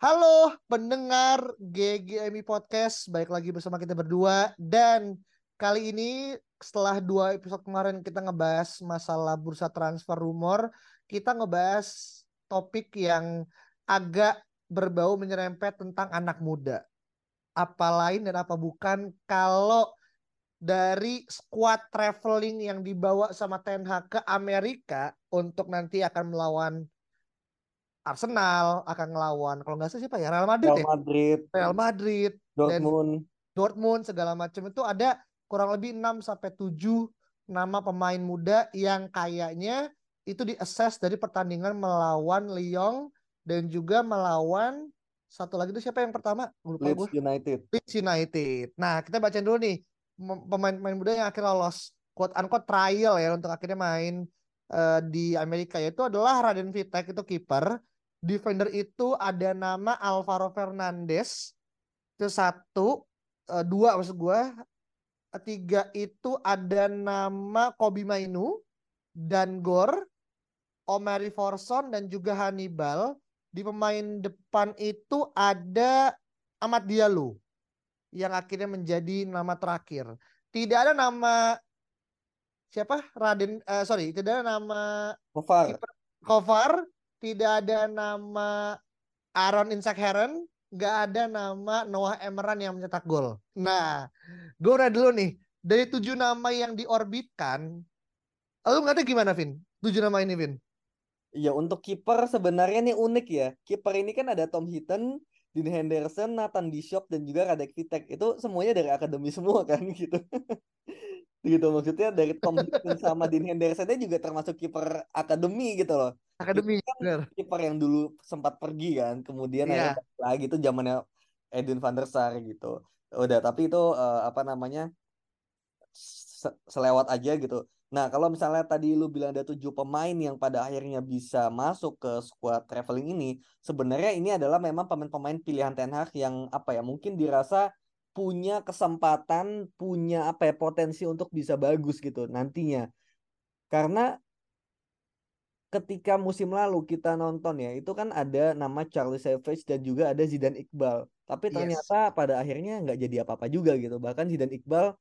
Halo pendengar GGMI Podcast, baik lagi bersama kita berdua dan kali ini setelah dua episode kemarin kita ngebahas masalah bursa transfer rumor, kita ngebahas topik yang agak berbau menyerempet tentang anak muda. Apa lain dan apa bukan kalau dari squad traveling yang dibawa sama Ten Hag ke Amerika untuk nanti akan melawan Arsenal akan ngelawan kalau nggak salah siapa ya Real Madrid Real ya Madrid, Real Madrid dan Dortmund. Dortmund segala macam itu ada kurang lebih 6 sampai 7 nama pemain muda yang kayaknya itu di assess dari pertandingan melawan Lyon dan juga melawan satu lagi itu siapa yang pertama lupa Leeds gue United. Leeds United. Nah, kita bacain dulu nih pemain-pemain muda yang akhirnya lolos quote unquote trial ya untuk akhirnya main eh, di Amerika yaitu adalah Raden Vitek itu kiper. Defender itu ada nama Alvaro Fernandes. Itu satu, Eh, dua maksud gua. Tiga itu ada nama Kobi Mainu, Dangor, Omari Forson dan juga Hannibal. Di pemain depan itu ada Ahmad Diallo yang akhirnya menjadi nama terakhir. Tidak ada nama siapa? Raden eh, sorry, tidak ada nama Kovar. Kovar, tidak ada nama Aaron Insak Heron, nggak ada nama Noah Emeran yang mencetak gol. Nah, gue udah dulu nih dari tujuh nama yang diorbitkan, lu nggak gimana, Vin? Tujuh nama ini, Vin? Ya untuk kiper sebenarnya nih unik ya. Kiper ini kan ada Tom Hinton, Dean Henderson, Nathan Bishop dan juga Radek Vitek. Itu semuanya dari akademi semua kan gitu. Gitu maksudnya dari Tom Hinton sama Dean Hendersonnya juga termasuk kiper akademi gitu loh. Akademi, kan kiper yang dulu sempat pergi kan, kemudian balik lagi itu zamannya Edwin van der Sar gitu. Udah tapi itu eh, apa namanya se- selewat aja gitu. Nah, kalau misalnya tadi lu bilang ada tujuh pemain yang pada akhirnya bisa masuk ke squad traveling ini, sebenarnya ini adalah memang pemain-pemain pilihan Ten Hag yang apa ya, mungkin dirasa punya kesempatan, punya apa ya, potensi untuk bisa bagus gitu nantinya. Karena ketika musim lalu kita nonton ya, itu kan ada nama Charlie Savage dan juga ada Zidane Iqbal. Tapi Yes. ternyata pada akhirnya nggak jadi apa-apa juga gitu. Bahkan Zidane Iqbal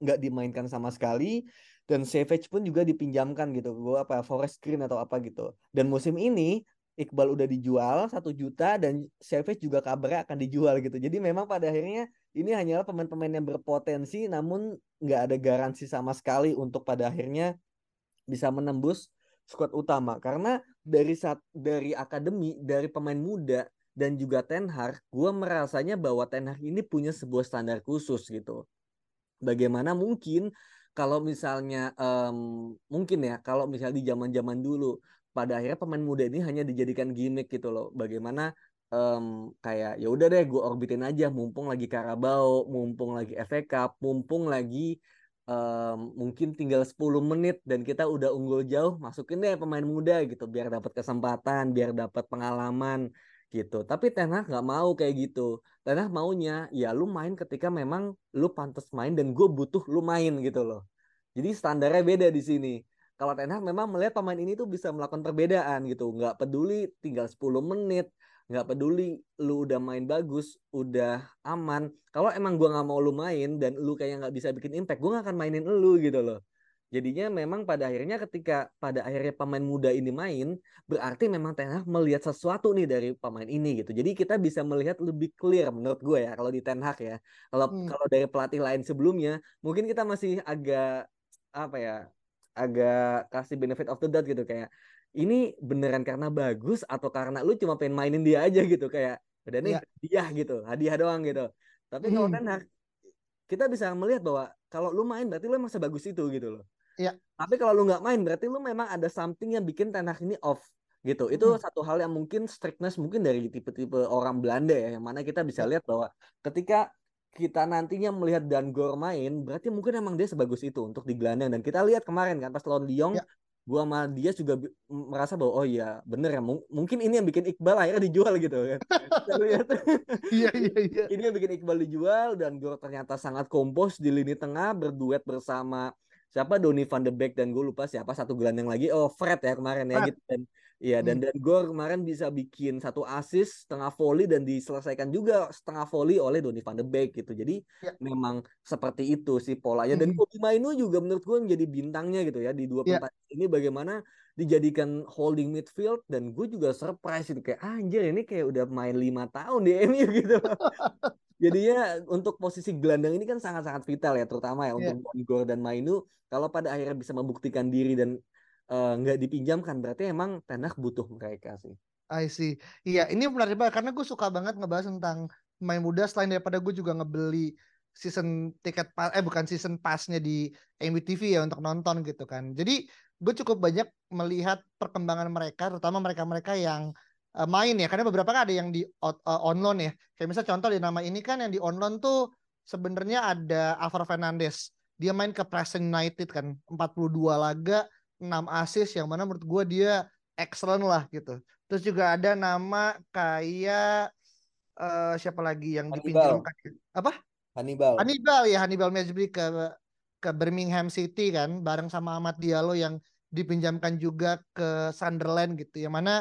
nggak dimainkan sama sekali dan Savage pun juga dipinjamkan gitu gue apa Forest Green atau apa gitu dan musim ini Iqbal udah dijual satu juta dan Savage juga kabarnya akan dijual gitu jadi memang pada akhirnya ini hanyalah pemain-pemain yang berpotensi namun nggak ada garansi sama sekali untuk pada akhirnya bisa menembus skuad utama. Karena dari saat dari akademi dari pemain muda dan juga Ten Hag gue merasanya bahwa Ten Hag ini punya sebuah standar khusus gitu. Bagaimana mungkin kalau misalnya em, mungkin ya kalau misalnya di zaman-zaman dulu pada akhirnya pemain muda ini hanya dijadikan gimmick gitu loh. Bagaimana em, kayak ya udah deh gue orbitin aja mumpung lagi Carabao mumpung lagi FA Cup mumpung lagi em, mungkin tinggal 10 menit dan kita udah unggul jauh masukin deh pemain muda gitu biar dapat kesempatan biar dapat pengalaman gitu tapi Ten Hag nggak mau kayak gitu Ten Hag maunya ya lu main ketika memang lu pantas main dan gue butuh lu main gitu loh. Jadi standarnya beda di sini. Kalau Ten Hag memang melihat pemain ini tuh bisa melakukan perbedaan gitu. Nggak peduli tinggal 10 menit. Nggak peduli lu udah main bagus, udah aman. Kalau emang gue nggak mau lu main dan lu kayak nggak bisa bikin impact, gue nggak akan mainin lu gitu loh. Jadinya memang pada akhirnya ketika pada akhirnya pemain muda ini main, berarti memang Ten Hag melihat sesuatu nih dari pemain ini gitu. Jadi kita bisa melihat lebih clear menurut gue ya kalau di Ten Hag ya. Kalau Hmm. kalau dari pelatih lain sebelumnya, mungkin kita masih agak apa ya, agak kasih benefit of the doubt gitu kayak ini beneran karena bagus atau karena lu cuma pengen mainin dia aja gitu kayak udah nih Iya. hadiah gitu, hadiah doang gitu. Tapi kalau Hmm. Ten Hag kita bisa melihat bahwa kalau lu main berarti lu emang sebagus itu gitu loh. Iya. Tapi kalau lu nggak main berarti lu memang ada something yang bikin Ten Hag ini off gitu. Itu Hmm. satu hal yang mungkin strictness mungkin dari tipe-tipe orang Belanda ya yang mana kita bisa Ya. lihat bahwa ketika kita nantinya melihat Dangor main berarti mungkin emang dia sebagus itu untuk di gelandang dan kita lihat kemarin kan pas lawan Lyon Ya. Gua sama dia juga merasa bahwa oh iya bener ya mung- mungkin ini yang bikin Iqbal akhirnya dijual gitu kan. Iya, iya, iya. ini yang bikin Iqbal dijual dan Gor ternyata sangat kompos di lini tengah berduet bersama siapa Donny van de Beek dan gue lupa siapa satu gelandang lagi oh Fred ya kemarin ya Fred. gitu dan Iya dan Hmm. dan Gor kemarin bisa bikin satu assist setengah volley dan diselesaikan juga setengah volley oleh Donny van de Beek gitu. Jadi Ya. memang seperti itu sih polanya dan Mhm. Kobe Mainu juga menurut gue menjadi bintangnya gitu ya di dua Ya. pertandingan ini bagaimana dijadikan holding midfield dan gue juga surprise itu kayak "Ah, anjir ini kayak udah main lima tahun di MU gitu. Jadinya untuk posisi gelandang ini kan sangat-sangat vital ya terutama ya Ya. untuk Gor dan Mainu kalau pada akhirnya bisa membuktikan diri dan eh, nggak dipinjamkan berarti emang Ten Hag butuh mereka sih. I see. Iya, ini menarik banget karena gue suka banget ngebahas tentang pemain muda selain daripada gue juga ngebeli season tiket pa- eh bukan season passnya di MUTV ya untuk nonton gitu kan. Jadi gue cukup banyak melihat perkembangan mereka, terutama mereka-mereka yang eh, main ya. Karena beberapa kan ada yang di out- eh, on loan ya. Kayak misalnya contoh di nama ini kan yang di on loan tuh sebenarnya ada Alvaro Fernandes. Dia main ke Preston United kan, 42 laga, 6 assist yang mana menurut gue dia excellent lah gitu. Terus juga ada nama kayak eh, siapa lagi yang Hannibal. dipinjamkan? Apa? Hannibal. Hannibal ya, Hannibal Mejbri ke ke Birmingham City kan, bareng sama Ahmad Diallo yang dipinjamkan juga ke Sunderland gitu. Yang mana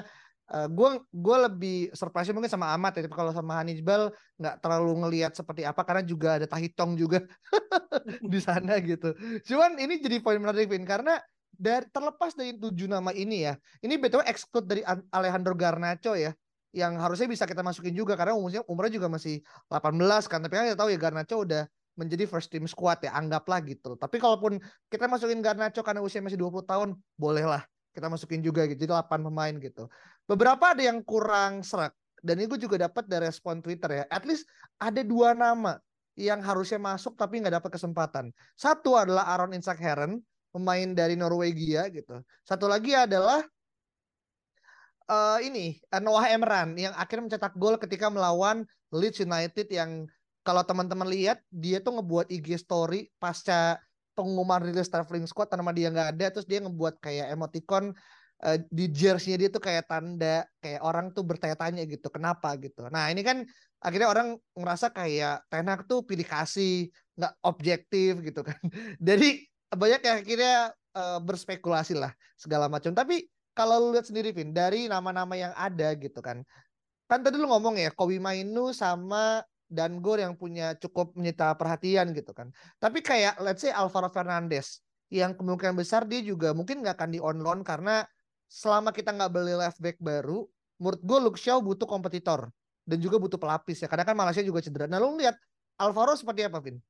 gue gue lebih surprise mungkin sama Ahmad ya, tapi kalau sama Hannibal nggak terlalu ngelihat seperti apa karena juga ada Tahitong juga di sana gitu. Cuman ini jadi poin menarik Vin karena dari terlepas dari tujuh nama ini ya, ini btw exclude dari An- Alejandro Garnacho ya, yang harusnya bisa kita masukin juga karena umurnya umurnya juga masih 18 kan, tapi kan kita tahu ya Garnacho udah menjadi first team squad ya, anggaplah gitu. Tapi kalaupun kita masukin Garnacho karena usia masih 20 tahun, bolehlah kita masukin juga gitu. Jadi 8 pemain gitu. Beberapa ada yang kurang serak dan ini gue juga dapat dari respon Twitter ya. At least ada dua nama yang harusnya masuk tapi nggak dapat kesempatan. Satu adalah Aaron Isak Heron, pemain dari Norwegia gitu. Satu lagi adalah eh ini eh, Noah Emran yang akhirnya mencetak gol ketika melawan Leeds United yang kalau teman-teman lihat dia tuh ngebuat IG story pasca pengumuman rilis traveling squad nama dia nggak ada terus dia ngebuat kayak emoticon eh, di jersey-nya dia tuh kayak tanda kayak orang tuh bertanya-tanya gitu kenapa gitu. Nah ini kan akhirnya orang ngerasa kayak Ten Hag tuh pilih kasih nggak objektif gitu kan. Jadi banyak yang akhirnya eh, berspekulasi lah segala macam. Tapi kalau lu lihat sendiri Vin dari nama-nama yang ada gitu kan. Kan tadi lu ngomong ya Kobe Mainu sama dan Gor yang punya cukup menyita perhatian gitu kan. Tapi kayak let's say Alvaro Fernandes yang kemungkinan besar dia juga mungkin nggak akan di on loan karena selama kita nggak beli left back baru, menurut gue Luke Shaw butuh kompetitor dan juga butuh pelapis ya. Karena kan Malaysia juga cedera. Nah lu lihat Alvaro seperti apa, Vin?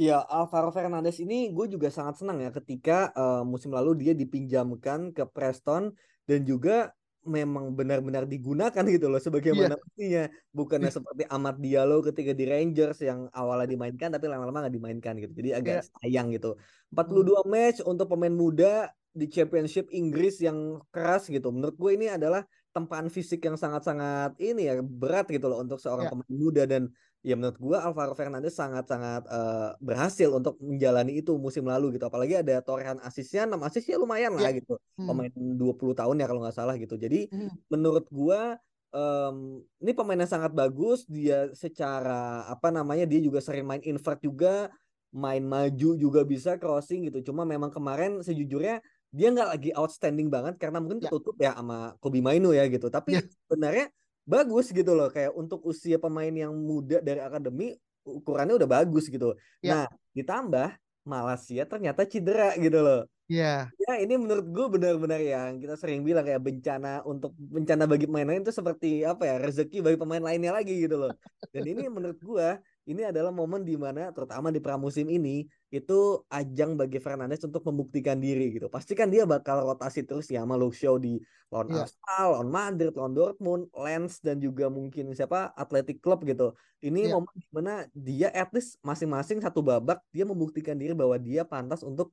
Iya, Alvaro Fernandes ini gue juga sangat senang ya ketika eh, musim lalu dia dipinjamkan ke Preston dan juga memang benar-benar digunakan gitu loh sebagaimana mestinya. Bukannya seperti Ahmad Diallo ketika di Rangers yang awalnya dimainkan tapi lama-lama nggak dimainkan gitu. Jadi agak sayang gitu. 42 match untuk pemain muda di Championship Inggris yang keras gitu. Menurut gue ini adalah tempaan fisik yang sangat-sangat ini ya berat gitu loh untuk seorang Ya. pemain muda dan ya menurut gue Alvaro Fernandes sangat-sangat eh, berhasil untuk menjalani itu musim lalu gitu apalagi ada torehan asisnya 6 asis ya lumayan lah Ya. gitu Hmm. pemain 20 tahun ya kalau nggak salah gitu jadi Hmm. menurut gua em, ini pemain yang sangat bagus dia secara apa namanya dia juga sering main invert juga main maju juga bisa crossing gitu cuma memang kemarin sejujurnya dia nggak lagi outstanding banget karena mungkin Ya. ketutup ya sama Kobe Mainu ya gitu tapi Ya. sebenarnya bagus gitu loh kayak untuk usia pemain yang muda dari akademi ukurannya udah bagus gitu Ya. nah ditambah Malaysia ternyata cedera gitu loh Ya. Ya ini menurut gue benar-benar yang kita sering bilang kayak bencana untuk bencana bagi pemain lain itu seperti apa ya rezeki bagi pemain lainnya lagi gitu loh. Dan ini menurut gue ini adalah momen di mana terutama di pramusim ini itu ajang bagi Fernandes untuk membuktikan diri gitu. Pasti kan dia bakal rotasi terus ya sama Luke Shaw di lawan Iya. Arsenal, lawan Madrid, lawan Dortmund, Lens dan juga mungkin siapa Athletic Club gitu. Ini Iya. momen di mana dia at least masing-masing satu babak dia membuktikan diri bahwa dia pantas untuk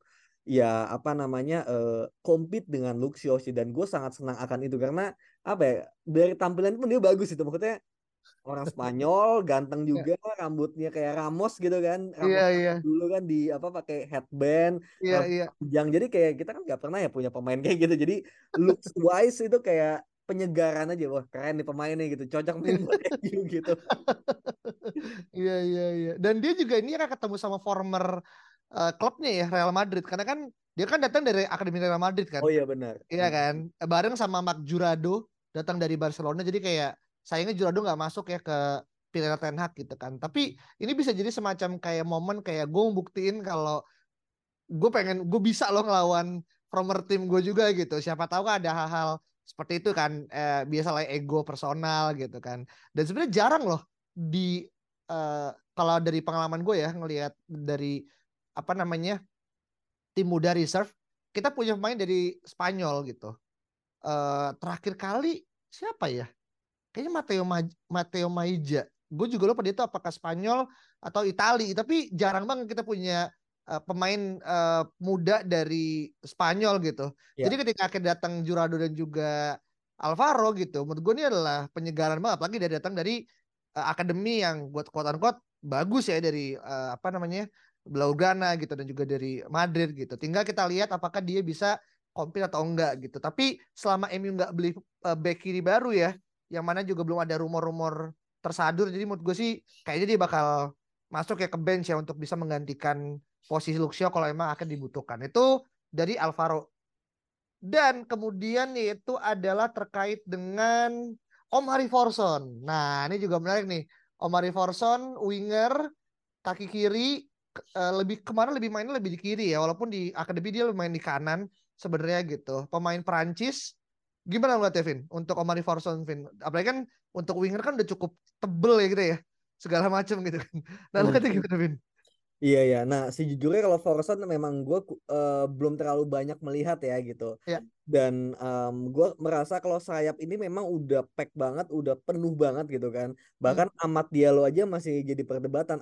ya apa namanya eh, compete dengan Luke Shaw sih dan gue sangat senang akan itu karena apa ya dari tampilan pun dia bagus itu maksudnya orang Spanyol ganteng juga rambutnya kayak Ramos gitu kan Ramos Iya, iya. dulu kan di apa pakai headband Iya, rambut iya. panjang jadi kayak kita kan nggak pernah ya punya pemain kayak gitu jadi looks wise itu kayak penyegaran aja wah keren nih pemainnya gitu cocok main buat MU gitu Iya iya iya. Dan dia juga ini kan ketemu sama former uh, klubnya ya Real Madrid karena kan dia kan datang dari akademi Real Madrid kan. Oh iya benar. Iya kan, bareng sama Mark Jurado datang dari Barcelona jadi kayak sayangnya Jurado nggak masuk ya ke pilihan Ten Hag gitu kan. Tapi ini bisa jadi semacam kayak momen kayak gue buktiin kalau gue pengen gue bisa loh ngelawan former tim gue juga gitu. Siapa tahu kan ada hal-hal seperti itu kan eh, biasa lah ego personal gitu kan. Dan sebenarnya jarang loh di uh, kalau dari pengalaman gue ya ngelihat dari apa namanya tim muda reserve kita punya pemain dari Spanyol gitu. Uh, terakhir kali siapa ya? Kayaknya Mateo Ma Mateo Maija. Gue juga lupa dia itu apakah Spanyol atau Itali, tapi jarang banget kita punya uh, pemain uh, muda dari Spanyol gitu. Yeah. Jadi ketika akhir datang Jurado dan juga Alvaro gitu, menurut gue ini adalah penyegaran banget. Apalagi dia datang dari uh, akademi yang buat quote unquote bagus ya dari uh, apa namanya Blaugrana gitu dan juga dari Madrid gitu. Tinggal kita lihat apakah dia bisa komplit atau enggak gitu. Tapi selama MU nggak beli uh, back kiri baru ya, yang mana juga belum ada rumor-rumor tersadur. Jadi menurut gue sih kayaknya dia bakal masuk ya ke bench ya untuk bisa menggantikan posisi Luxio kalau emang akan dibutuhkan. Itu dari Alvaro. Dan kemudian itu adalah terkait dengan Om Hari Forson. Nah, ini juga menarik nih. Om Hari Forson, winger, kaki kiri, uh, lebih kemarin lebih mainnya lebih di kiri ya walaupun di akademi dia main di kanan sebenarnya gitu pemain Perancis gimana ngeliatnya Vin untuk Omari Forson Vin apalagi kan untuk winger kan udah cukup tebel ya gitu ya segala macam gitu kan nah lu kata gimana Vin Iya ya, nah sejujurnya kalau Forson memang gue uh, belum terlalu banyak melihat ya gitu. Ya. Dan um, gue merasa kalau sayap ini memang udah pack banget, udah penuh banget gitu kan. Bahkan hmm. Amat Diallo aja masih jadi perdebatan.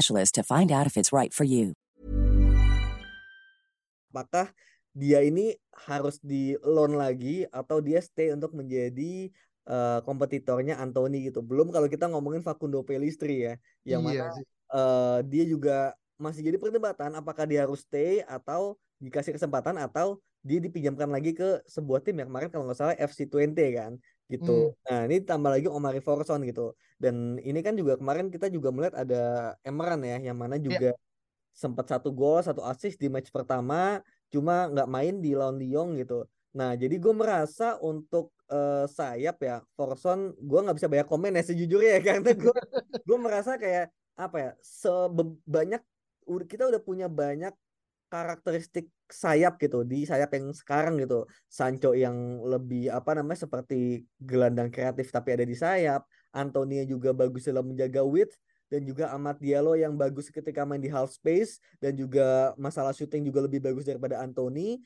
specialist to find out if it's right for you. Apakah dia ini harus di loan lagi atau dia stay untuk menjadi uh, kompetitornya Anthony gitu. Belum kalau kita ngomongin Facundo Pelistri ya, yang iya. mana uh, dia juga masih jadi perdebatan apakah dia harus stay atau dikasih kesempatan atau dia dipinjamkan lagi ke sebuah tim yang kemarin kalau nggak salah FC20 kan gitu. Hmm. Nah ini tambah lagi Omari Forson gitu. Dan ini kan juga kemarin kita juga melihat ada Emeran ya yang mana ya. juga yeah. sempat satu gol satu assist di match pertama cuma nggak main di lawan Lyon gitu. Nah jadi gue merasa untuk uh, sayap ya Forson gue nggak bisa banyak komen ya sejujurnya ya karena gue gue merasa kayak apa ya sebanyak kita udah punya banyak karakteristik sayap gitu di sayap yang sekarang gitu. Sancho yang lebih apa namanya seperti gelandang kreatif tapi ada di sayap. Antonia juga bagus dalam menjaga width. Dan juga Amat Diallo yang bagus ketika main di half space. Dan juga masalah shooting juga lebih bagus daripada Anthony.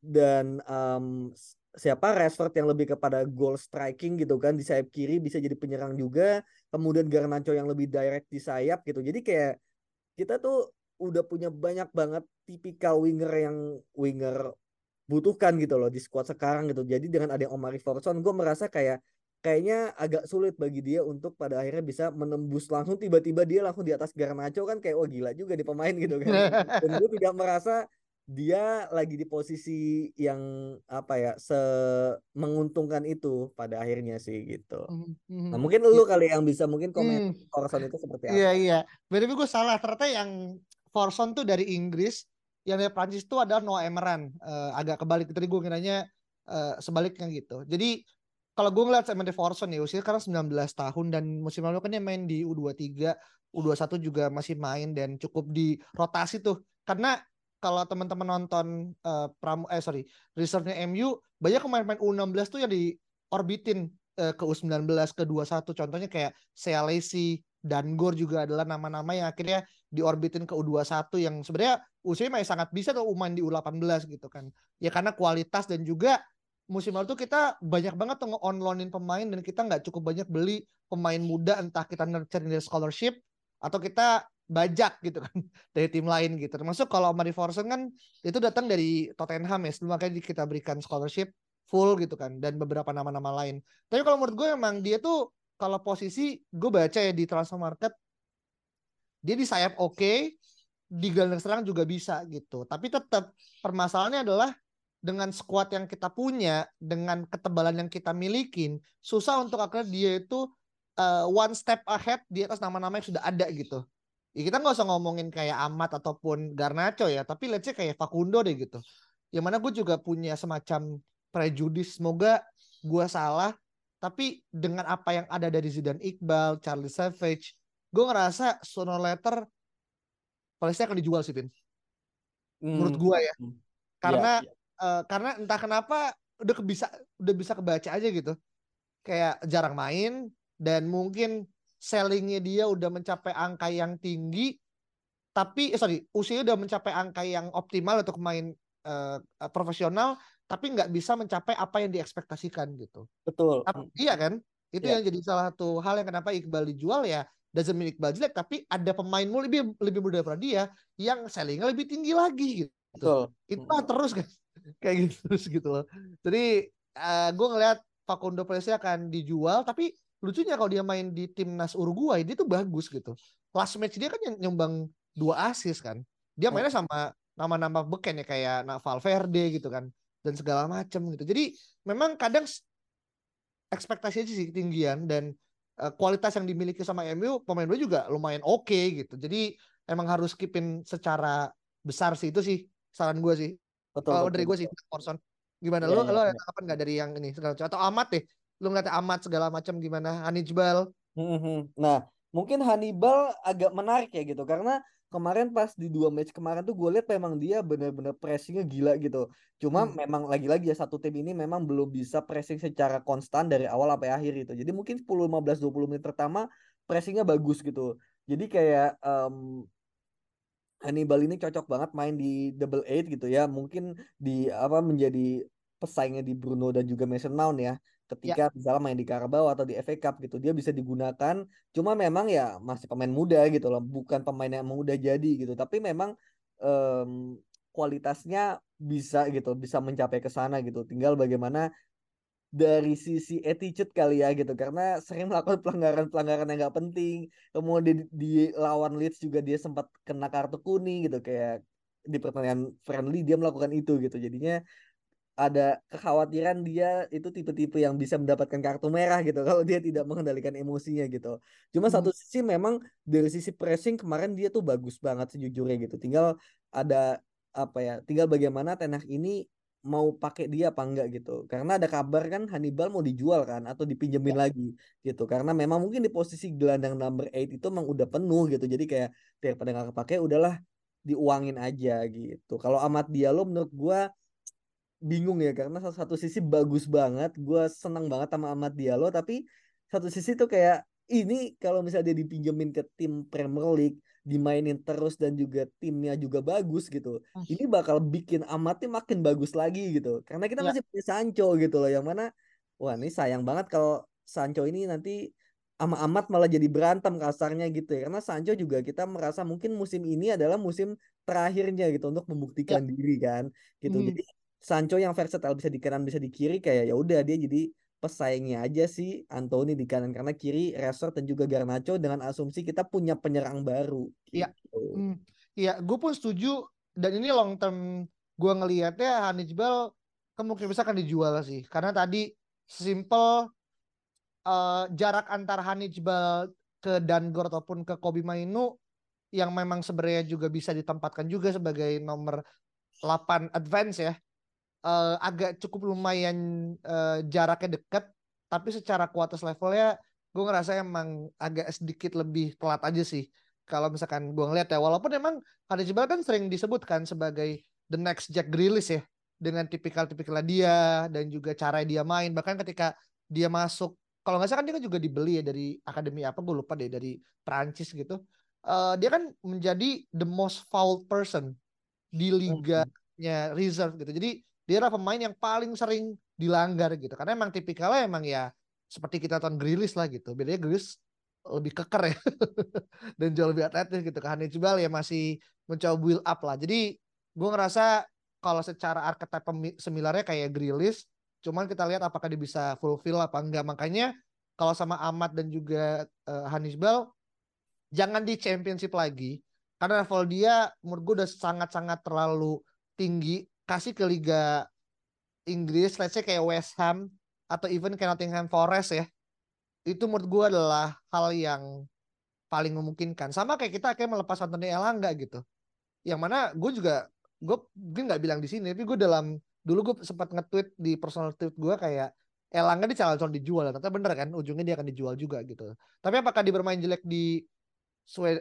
Dan um, siapa? Rashford yang lebih kepada goal striking gitu kan di sayap kiri bisa jadi penyerang juga. Kemudian Garnacho yang lebih direct di sayap gitu. Jadi kayak kita tuh udah punya banyak banget tipikal winger yang winger butuhkan gitu loh di squad sekarang gitu. Jadi dengan ada Omari Forson, gue merasa kayak kayaknya agak sulit bagi dia untuk pada akhirnya bisa menembus langsung tiba-tiba dia langsung di atas Garnacho kan kayak oh gila juga di pemain gitu kan. Dan gue tidak merasa dia lagi di posisi yang apa ya se menguntungkan itu pada akhirnya sih gitu. Mm-hmm. Nah mungkin lu kali yang bisa mungkin komen mm. Itu seperti apa? Iya iya. Berarti gue salah ternyata yang Forson tuh dari Inggris, yang dari Prancis tuh ada Noah Emeran. Uh, agak kebalik tadi gue kiranya uh, sebaliknya gitu. Jadi kalau gue ngeliat sama Forson ya usia karena 19 tahun dan musim lalu kan dia main di U23, U21 juga masih main dan cukup di rotasi tuh. Karena kalau teman-teman nonton uh, pramu eh sorry reserve-nya MU banyak pemain-pemain U16 tuh yang diorbitin uh, ke U19 ke 21 contohnya kayak Sealesi dan Gor juga adalah nama-nama yang akhirnya diorbitin ke U21 yang sebenarnya usianya masih sangat bisa tuh main di U18 gitu kan. Ya karena kualitas dan juga musim lalu tuh kita banyak banget tuh nge-onloanin pemain dan kita nggak cukup banyak beli pemain muda entah kita nurturing dari scholarship atau kita bajak gitu kan dari tim lain gitu. Termasuk kalau Mari Forsen kan itu datang dari Tottenham ya, sebelum makanya kita berikan scholarship full gitu kan dan beberapa nama-nama lain. Tapi kalau menurut gue emang dia tuh kalau posisi gue baca ya di transfer market dia di sayap oke, okay, di gelandang serang juga bisa gitu. Tapi tetap permasalahannya adalah dengan squad yang kita punya, dengan ketebalan yang kita milikin, susah untuk akhirnya dia itu uh, one step ahead di atas nama-nama yang sudah ada gitu. Ya kita nggak usah ngomongin kayak Amat ataupun Garnacho ya, tapi let's say kayak Facundo deh gitu. Yang mana gue juga punya semacam prejudis, semoga gue salah, tapi dengan apa yang ada dari Zidane Iqbal, Charlie Savage, gue ngerasa sooner later Palestina akan dijual sih, Vin. Menurut gue ya. Hmm. Karena yeah, yeah uh, karena entah kenapa udah bisa udah bisa kebaca aja gitu kayak jarang main dan mungkin sellingnya dia udah mencapai angka yang tinggi tapi eh, sorry usianya udah mencapai angka yang optimal untuk main uh, profesional tapi nggak bisa mencapai apa yang diekspektasikan gitu. Betul. Tapi, iya kan? Itu yeah. yang jadi salah satu hal yang kenapa Iqbal dijual ya doesn't mean Iqbal jelek tapi ada pemainmu lebih lebih muda daripada dia yang sellingnya lebih tinggi lagi gitu. Betul. itu terus kan? Kayak gitu terus gitu loh. Jadi uh, eh, gue ngeliat Facundo Perez akan dijual tapi lucunya kalau dia main di timnas Uruguay dia tuh bagus gitu. Last match dia kan yang nyumbang dua asis kan. Dia mainnya oh. sama nama-nama beken ya kayak Valverde gitu kan dan segala macam gitu jadi memang kadang ekspektasinya sih tinggian dan uh, kualitas yang dimiliki sama MU pemain gue juga lumayan oke okay, gitu jadi emang harus keepin secara besar sih itu sih saran gue sih Betul. Kalau dari gue sih Orson. Gimana? Ya, lo ya, lo ada apa nggak dari yang ini segala macam atau amat deh? Lu ngeliat amat segala macam gimana? Hannibal. Hmm, nah, mungkin Hannibal agak menarik ya gitu karena kemarin pas di dua match kemarin tuh gue lihat memang dia benar-benar pressingnya gila gitu. Cuma hmm. memang lagi-lagi ya satu tim ini memang belum bisa pressing secara konstan dari awal sampai akhir gitu. Jadi mungkin 10 15 20 menit pertama pressingnya bagus gitu. Jadi kayak um, Hannibal ini cocok banget main di double eight gitu ya mungkin di apa menjadi pesaingnya di Bruno dan juga Mason Mount ya ketika ya. misalnya main di Carabao atau di FA Cup gitu dia bisa digunakan cuma memang ya masih pemain muda gitu loh bukan pemain yang muda jadi gitu. Tapi memang um, kualitasnya bisa gitu bisa mencapai ke sana gitu. Tinggal bagaimana dari sisi attitude kali ya gitu. Karena sering melakukan pelanggaran-pelanggaran yang nggak penting. Kemudian di, di lawan Leeds juga dia sempat kena kartu kuning gitu kayak di pertandingan friendly dia melakukan itu gitu. Jadinya ada kekhawatiran dia itu tipe-tipe yang bisa mendapatkan kartu merah gitu kalau dia tidak mengendalikan emosinya gitu. Cuma hmm. satu sisi memang dari sisi pressing kemarin dia tuh bagus banget sejujurnya gitu. Tinggal ada apa ya? Tinggal bagaimana Tenag ini mau pakai dia apa enggak gitu karena ada kabar kan Hannibal mau dijual kan atau dipinjemin ya. lagi gitu karena memang mungkin di posisi gelandang number 8 itu memang udah penuh gitu jadi kayak daripada nggak kepake udahlah diuangin aja gitu kalau Amat Diallo menurut gue bingung ya karena satu, satu sisi bagus banget gue senang banget sama Amat Diallo tapi satu sisi tuh kayak ini kalau misalnya dia dipinjemin ke tim Premier League dimainin terus dan juga timnya juga bagus gitu. Ini bakal bikin amatnya makin bagus lagi gitu. Karena kita ya. masih punya Sancho gitu loh yang mana wah ini sayang banget kalau Sancho ini nanti ama amat malah jadi berantem kasarnya gitu ya. Karena Sancho juga kita merasa mungkin musim ini adalah musim terakhirnya gitu untuk membuktikan ya. diri kan gitu. Hmm. Jadi Sancho yang versatile bisa di kanan bisa di kiri kayak ya udah dia jadi pesaingnya aja sih Anthony di kanan karena kiri Resort dan juga Garnacho dengan asumsi kita punya penyerang baru. Iya. Gitu. Hmm. Iya, gue pun setuju dan ini long term gue ngelihatnya Hannibal kemungkinan besar akan dijual sih karena tadi simple uh, jarak antara Hannibal ke Dangor ataupun ke Kobe Mainu yang memang sebenarnya juga bisa ditempatkan juga sebagai nomor 8 advance ya uh, agak cukup lumayan uh, jaraknya dekat tapi secara kualitas levelnya gue ngerasa emang agak sedikit lebih telat aja sih. Kalau misalkan gue ngeliat ya walaupun emang Jebal kan sering disebutkan sebagai the next Jack Grealish ya dengan tipikal-tipikal dia dan juga cara dia main. Bahkan ketika dia masuk kalau nggak salah kan dia kan juga dibeli ya dari akademi apa gue lupa deh dari Prancis gitu. Uh, dia kan menjadi the most foul person di liganya reserve gitu. Jadi dia adalah pemain yang paling sering dilanggar gitu. Karena emang tipikalnya emang ya seperti kita tonton Grilis lah gitu. Bedanya Grilis lebih keker ya. Dan jauh lebih atletis gitu. Kan Hannibal ya masih mencoba build up lah. Jadi gue ngerasa kalau secara archetype semilarnya kayak Grilis cuman kita lihat apakah dia bisa fulfill apa enggak. Makanya kalau sama Ahmad dan juga uh, Hannibal jangan di championship lagi. Karena level dia menurut gue udah sangat-sangat terlalu tinggi kasih ke liga Inggris let's say kayak West Ham atau even kayak Nottingham Forest ya itu menurut gue adalah hal yang paling memungkinkan. Sama kayak kita kayak melepas Anthony Elanga gitu. Yang mana gue juga gue mungkin nggak bilang di sini tapi gue dalam dulu gue sempat nge-tweet di personal tweet gue kayak Elanga di calon dijual. Ternyata bener kan ujungnya dia akan dijual juga gitu. Tapi apakah dia bermain jelek di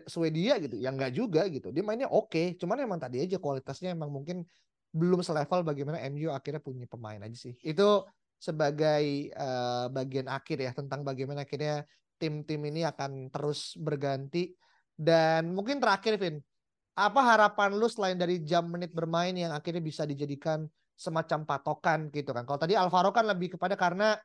Swedia gitu? Ya nggak juga gitu. Dia mainnya oke okay. cuman emang tadi aja kualitasnya emang mungkin belum selevel bagaimana MU akhirnya punya pemain aja sih. Itu sebagai uh, bagian akhir ya tentang bagaimana akhirnya tim-tim ini akan terus berganti. Dan mungkin terakhir Vin apa harapan lu selain dari jam menit bermain yang akhirnya bisa dijadikan semacam patokan gitu kan? Kalau tadi Alvaro kan lebih kepada karena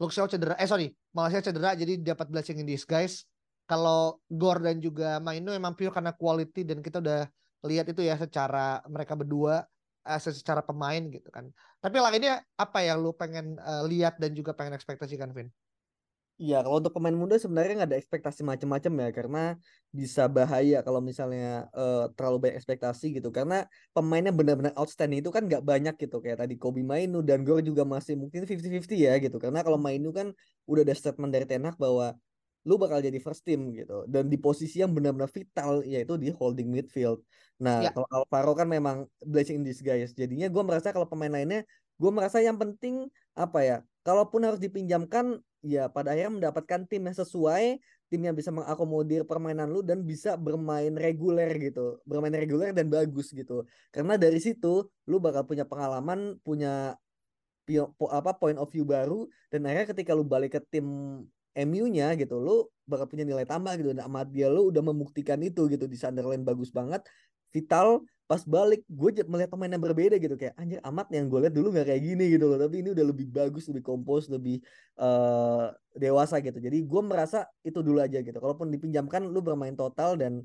Luxio cedera eh sorry Malaysia cedera jadi dapat blessing in disguise. Kalau Gor dan juga Mainu emang pure karena quality dan kita udah lihat itu ya secara mereka berdua uh, secara pemain gitu kan. Tapi lainnya apa yang lu pengen uh, lihat dan juga pengen ekspektasikan, Vin? Iya, kalau untuk pemain muda sebenarnya nggak ada ekspektasi macam-macam ya, karena bisa bahaya kalau misalnya uh, terlalu banyak ekspektasi gitu. Karena pemainnya benar-benar outstanding itu kan nggak banyak gitu, kayak tadi Kobe Mainu dan Gor juga masih mungkin 50-50 ya gitu. Karena kalau Mainu kan udah ada statement dari Tenak bahwa lu bakal jadi first team gitu dan di posisi yang benar-benar vital yaitu di holding midfield. Nah, ya. kalau Alvaro kan memang blessing in disguise. Jadinya gue merasa kalau pemain lainnya gue merasa yang penting apa ya? Kalaupun harus dipinjamkan ya pada akhirnya mendapatkan tim yang sesuai, tim yang bisa mengakomodir permainan lu dan bisa bermain reguler gitu. Bermain reguler dan bagus gitu. Karena dari situ lu bakal punya pengalaman, punya apa point of view baru dan akhirnya ketika lu balik ke tim MU-nya gitu lu bakal punya nilai tambah gitu dan amat dia lu udah membuktikan itu gitu di Sunderland bagus banget vital pas balik gue melihat pemain yang berbeda gitu kayak anjir amat yang gue lihat dulu nggak kayak gini gitu loh tapi ini udah lebih bagus lebih kompos lebih uh, dewasa gitu jadi gue merasa itu dulu aja gitu kalaupun dipinjamkan lu bermain total dan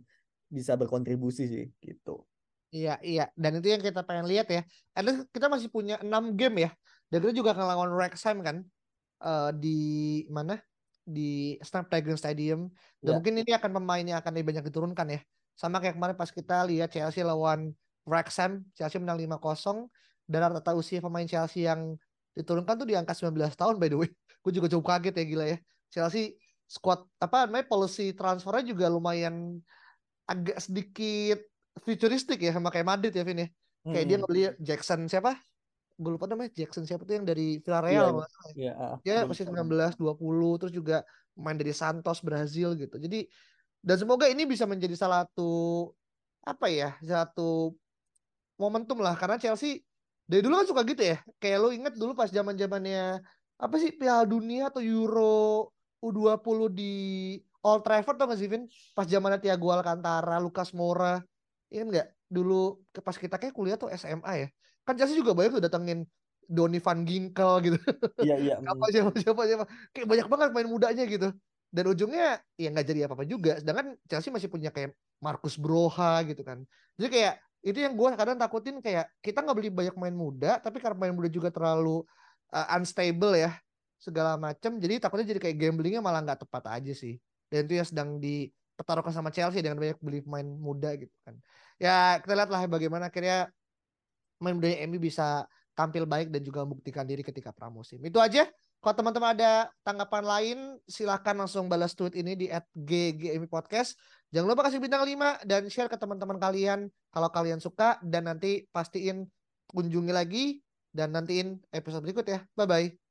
bisa berkontribusi sih gitu Iya, iya. Dan itu yang kita pengen lihat ya. Ada kita masih punya 6 game ya. Dan kita juga akan lawan Wrexham kan. Uh, di mana? Di Snapdragon Stadium dan yeah. mungkin ini akan pemain yang akan lebih banyak diturunkan ya. Sama kayak kemarin pas kita lihat Chelsea lawan Wrexham Chelsea menang 5-0 dan rata-rata usia pemain Chelsea yang diturunkan tuh di angka 19 tahun by the way. Gue juga cukup kaget ya gila ya. Chelsea squad apa namanya policy transfernya juga lumayan agak sedikit futuristik ya sama kayak Madrid ya Vin ya. Kayak hmm. dia ngebeli Jackson siapa gue lupa namanya Jackson siapa tuh yang dari Villarreal yeah, yeah, ya. masih 19 20 terus juga main dari Santos Brazil gitu. Jadi dan semoga ini bisa menjadi salah satu apa ya satu momentum lah. Karena Chelsea dari dulu kan suka gitu ya. Kayak lo inget dulu pas zaman zamannya apa sih Piala Dunia atau Euro U20 di Old Trafford tuh nggak sih Vin? Pas zamannya Thiago Alcantara Lucas Moura. Ingat nggak? Dulu pas kita kayak kuliah tuh SMA ya kan Chelsea juga banyak tuh datengin Donny van Ginkel gitu. Iya iya. siapa siapa siapa siapa kayak banyak banget main mudanya gitu. Dan ujungnya ya nggak jadi apa-apa juga. Sedangkan Chelsea masih punya kayak Marcus Broha gitu kan. Jadi kayak itu yang gue kadang takutin kayak kita nggak beli banyak main muda, tapi karena main muda juga terlalu uh, unstable ya segala macam. Jadi takutnya jadi kayak gamblingnya malah nggak tepat aja sih. Dan itu yang sedang dipertaruhkan sama Chelsea dengan banyak beli pemain muda gitu kan. Ya kita lihat lah bagaimana akhirnya main mudanya MU bisa tampil baik dan juga membuktikan diri ketika pramusim. Itu aja. Kalau teman-teman ada tanggapan lain, silahkan langsung balas tweet ini di @ggmi podcast. Jangan lupa kasih bintang 5 dan share ke teman-teman kalian kalau kalian suka dan nanti pastiin kunjungi lagi dan nantiin episode berikut ya. Bye bye.